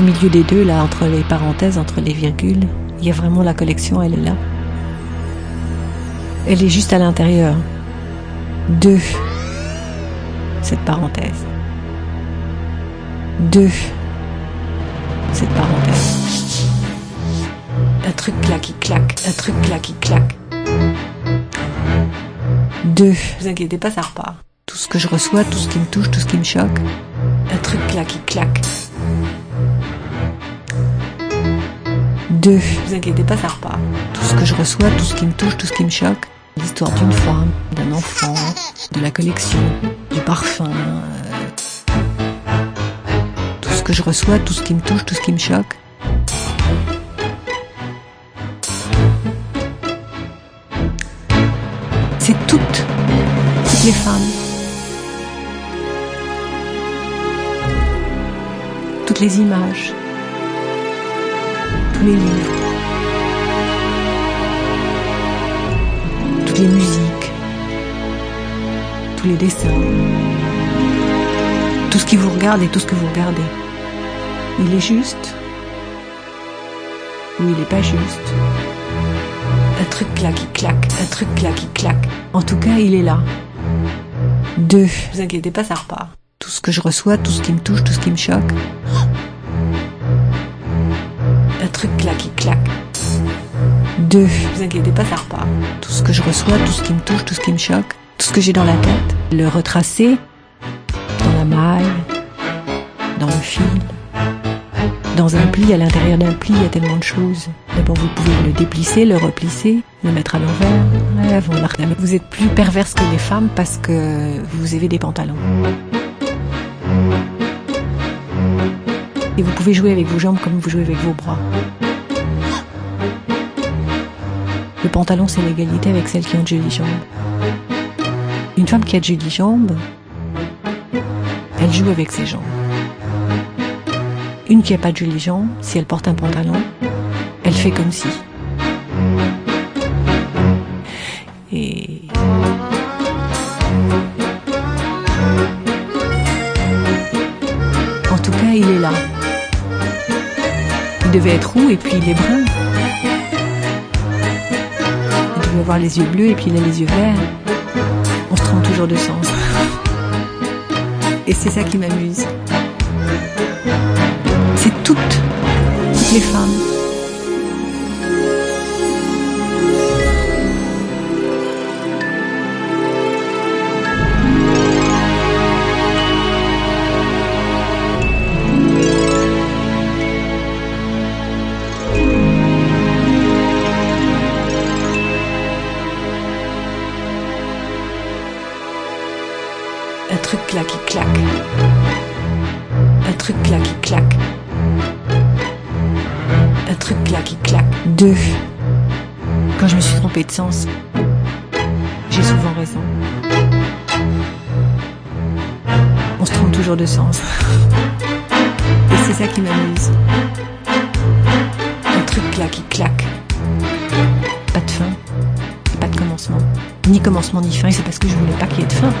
Au milieu des deux, là, entre les parenthèses, entre les virgules, il y a vraiment la collection, elle est là. Elle est juste à l'intérieur de cette parenthèse. De cette parenthèse. Un truc là qui claque, un truc là qui claque. De. Vous inquiétez pas, ça repart. Tout ce que je reçois, tout ce qui me touche, tout ce qui me choque. Un truc là qui claque. De. Vous inquiétez pas, ça repart. Tout ce que je reçois, tout ce qui me touche, tout ce qui me choque. L'histoire d'une femme, d'un enfant, de la collection, du parfum. euh, Tout ce que je reçois, tout ce qui me touche, tout ce qui me choque. C'est toutes, toutes les femmes. Toutes les images. Tous les livres. Toutes les musiques. Tous les dessins. Tout ce qui vous regarde et tout ce que vous regardez. Il est juste ou il n'est pas juste. Un truc là qui claque, un truc là qui claque. En tout cas, il est là. Deux. Vous inquiétez pas, ça repart. Tout ce que je reçois, tout ce qui me touche, tout ce qui me choque. Truc là qui claque. Deux. Vous inquiétez pas, ça repart. Tout ce que je reçois, tout ce qui me touche, tout ce qui me choque. Tout ce que j'ai dans la tête. Le retracer dans la maille, dans le fil. Dans un pli, à l'intérieur d'un pli, il y a tellement de choses. D'abord, vous pouvez le déplisser, le replisser, le mettre à l'envers. Vous êtes plus perverse que les femmes parce que vous avez des pantalons. Et vous pouvez jouer avec vos jambes comme vous jouez avec vos bras. Le pantalon, c'est l'égalité avec celles qui ont de jolies jambes. Une femme qui a de jolies jambes, elle joue avec ses jambes. Une qui a pas de jolies jambes, si elle porte un pantalon, elle fait comme si. Il devait être roux et puis il est brun. Il devait avoir les yeux bleus et puis il a les yeux verts. On se trompe toujours de sens. Et c'est ça qui m'amuse. C'est toutes, toutes les femmes. Un truc là qui claque. Un truc là qui claque. Un truc là qui claque. Deux. Quand je me suis trompée de sens, j'ai souvent raison. On se trompe toujours de sens. Et c'est ça qui m'amuse. Un truc là qui claque. Pas de fin, pas de commencement. Ni commencement ni fin, et c'est parce que je voulais pas qu'il y ait de fin.